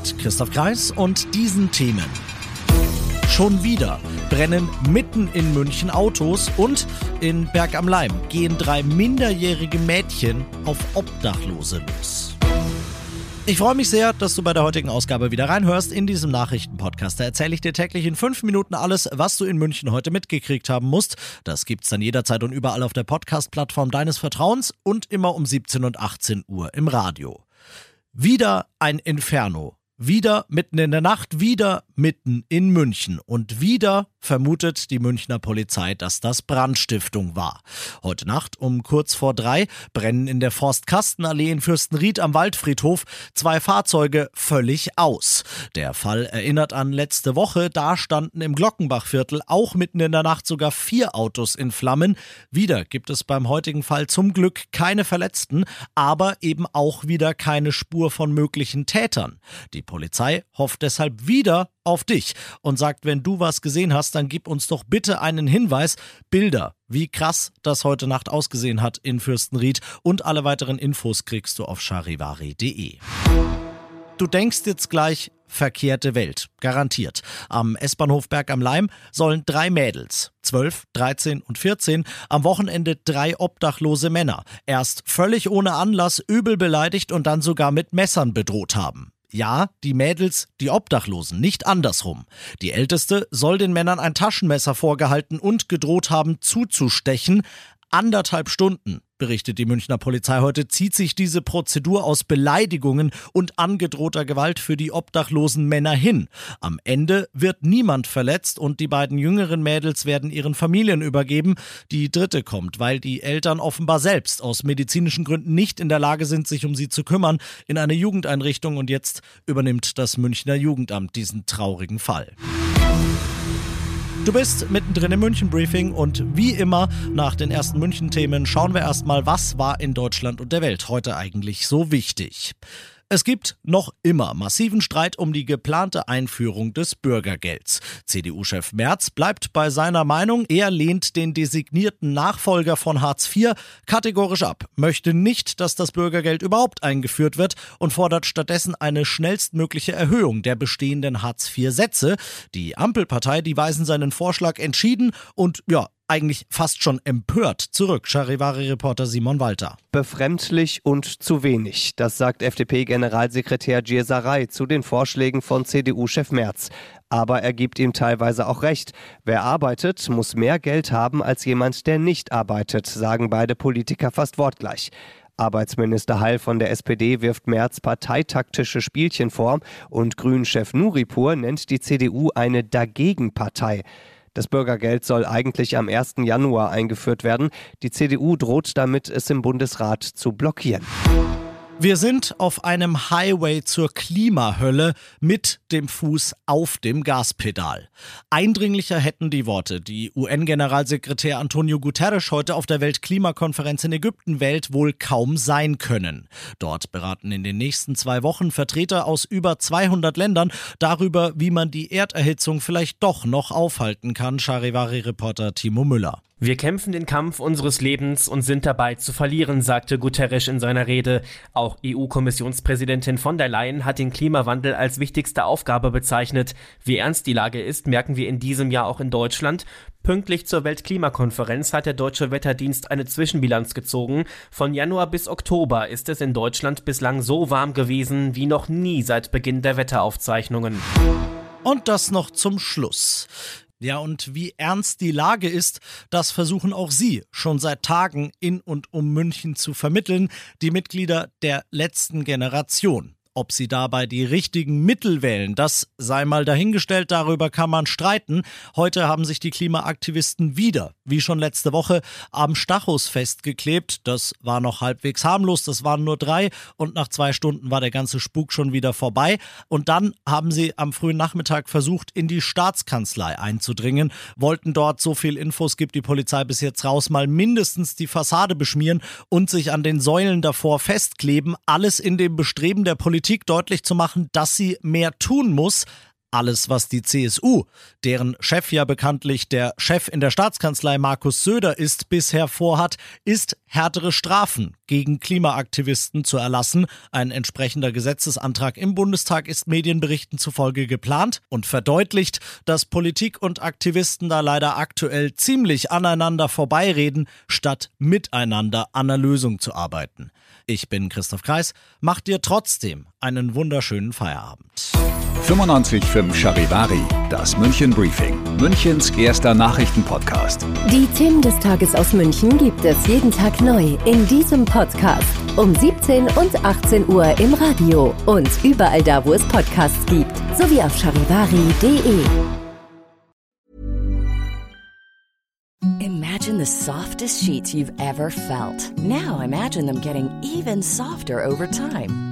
Mit Christoph Kreis und diesen Themen. Schon wieder brennen mitten in München Autos und in Berg am Leim gehen drei minderjährige Mädchen auf Obdachlose los. Ich freue mich sehr, dass du bei der heutigen Ausgabe wieder reinhörst in diesem Nachrichtenpodcast. Da erzähle ich dir täglich in fünf Minuten alles, was du in München heute mitgekriegt haben musst. Das gibt's dann jederzeit und überall auf der Podcast-Plattform deines Vertrauens und immer um 17 und 18 Uhr im Radio. Wieder ein Inferno. Wieder mitten in der Nacht, wieder mitten in München. Und wieder vermutet die Münchner Polizei, dass das Brandstiftung war. Heute Nacht um kurz vor drei brennen in der Forstkastenallee in Fürstenried am Waldfriedhof zwei Fahrzeuge völlig aus. Der Fall erinnert an letzte Woche, da standen im Glockenbachviertel auch mitten in der Nacht sogar vier Autos in Flammen. Wieder gibt es beim heutigen Fall zum Glück keine Verletzten, aber eben auch wieder keine Spur von möglichen Tätern. Die Polizei hofft deshalb wieder auf dich und sagt, wenn du was gesehen hast, dann gib uns doch bitte einen Hinweis, Bilder, wie krass das heute Nacht ausgesehen hat in Fürstenried und alle weiteren Infos kriegst du auf charivari.de. Du denkst jetzt gleich, verkehrte Welt. Garantiert. Am S-Bahnhof Berg am Leim sollen drei Mädels, 12, 13 und 14, am Wochenende drei obdachlose Männer, erst völlig ohne Anlass übel beleidigt und dann sogar mit Messern bedroht haben. Ja, die Mädels, die Obdachlosen, nicht andersrum. Die Älteste soll den Männern ein Taschenmesser vorgehalten und gedroht haben, zuzustechen. Anderthalb Stunden berichtet die Münchner Polizei heute, zieht sich diese Prozedur aus Beleidigungen und angedrohter Gewalt für die obdachlosen Männer hin. Am Ende wird niemand verletzt und die beiden jüngeren Mädels werden ihren Familien übergeben. Die dritte kommt, weil die Eltern offenbar selbst aus medizinischen Gründen nicht in der Lage sind, sich um sie zu kümmern, in eine Jugendeinrichtung und jetzt übernimmt das Münchner Jugendamt diesen traurigen Fall. Du bist mittendrin im München Briefing und wie immer nach den ersten München Themen schauen wir erstmal, was war in Deutschland und der Welt heute eigentlich so wichtig. Es gibt noch immer massiven Streit um die geplante Einführung des Bürgergelds. CDU-Chef Merz bleibt bei seiner Meinung, er lehnt den designierten Nachfolger von Hartz IV kategorisch ab, möchte nicht, dass das Bürgergeld überhaupt eingeführt wird und fordert stattdessen eine schnellstmögliche Erhöhung der bestehenden Hartz IV-Sätze. Die Ampelpartei, die weisen seinen Vorschlag entschieden und ja, eigentlich fast schon empört zurück. Charivari-Reporter Simon Walter. Befremdlich und zu wenig. Das sagt FDP-Generalsekretär Gierserei zu den Vorschlägen von CDU-Chef Merz. Aber er gibt ihm teilweise auch recht. Wer arbeitet, muss mehr Geld haben als jemand, der nicht arbeitet, sagen beide Politiker fast wortgleich. Arbeitsminister Heil von der SPD wirft Merz parteitaktische Spielchen vor und Grünchef Nuripur nennt die CDU eine Dagegenpartei. Das Bürgergeld soll eigentlich am 1. Januar eingeführt werden. Die CDU droht damit, es im Bundesrat zu blockieren. Wir sind auf einem Highway zur Klimahölle mit dem Fuß auf dem Gaspedal. Eindringlicher hätten die Worte, die UN-Generalsekretär Antonio Guterres heute auf der Weltklimakonferenz in Ägypten wählt, wohl kaum sein können. Dort beraten in den nächsten zwei Wochen Vertreter aus über 200 Ländern darüber, wie man die Erderhitzung vielleicht doch noch aufhalten kann, Charivari-Reporter Timo Müller. Wir kämpfen den Kampf unseres Lebens und sind dabei zu verlieren, sagte Guterres in seiner Rede. Auch EU-Kommissionspräsidentin von der Leyen hat den Klimawandel als wichtigste Aufgabe bezeichnet. Wie ernst die Lage ist, merken wir in diesem Jahr auch in Deutschland. Pünktlich zur Weltklimakonferenz hat der Deutsche Wetterdienst eine Zwischenbilanz gezogen. Von Januar bis Oktober ist es in Deutschland bislang so warm gewesen wie noch nie seit Beginn der Wetteraufzeichnungen. Und das noch zum Schluss. Ja, und wie ernst die Lage ist, das versuchen auch Sie schon seit Tagen in und um München zu vermitteln, die Mitglieder der letzten Generation. Ob sie dabei die richtigen Mittel wählen, das sei mal dahingestellt, darüber kann man streiten. Heute haben sich die Klimaaktivisten wieder, wie schon letzte Woche, am Stachus festgeklebt. Das war noch halbwegs harmlos, das waren nur drei und nach zwei Stunden war der ganze Spuk schon wieder vorbei. Und dann haben sie am frühen Nachmittag versucht, in die Staatskanzlei einzudringen, wollten dort, so viel Infos gibt die Polizei bis jetzt raus, mal mindestens die Fassade beschmieren und sich an den Säulen davor festkleben. Alles in dem Bestreben der Polizei, Politik deutlich zu machen, dass sie mehr tun muss. Alles, was die CSU, deren Chef ja bekanntlich der Chef in der Staatskanzlei Markus Söder ist, bisher vorhat, ist härtere Strafen gegen Klimaaktivisten zu erlassen. Ein entsprechender Gesetzesantrag im Bundestag ist Medienberichten zufolge geplant und verdeutlicht, dass Politik und Aktivisten da leider aktuell ziemlich aneinander vorbeireden, statt miteinander an einer Lösung zu arbeiten. Ich bin Christoph Kreis. Macht dir trotzdem einen wunderschönen Feierabend. 95.5 Charivari, das München Briefing, Münchens erster Nachrichtenpodcast. Die Themen des Tages aus München gibt es jeden Tag neu in diesem Podcast. Um 17 und 18 Uhr im Radio und überall da, wo es Podcasts gibt, sowie auf charivari.de. Imagine the softest sheets you've ever felt. Now imagine them getting even softer over time.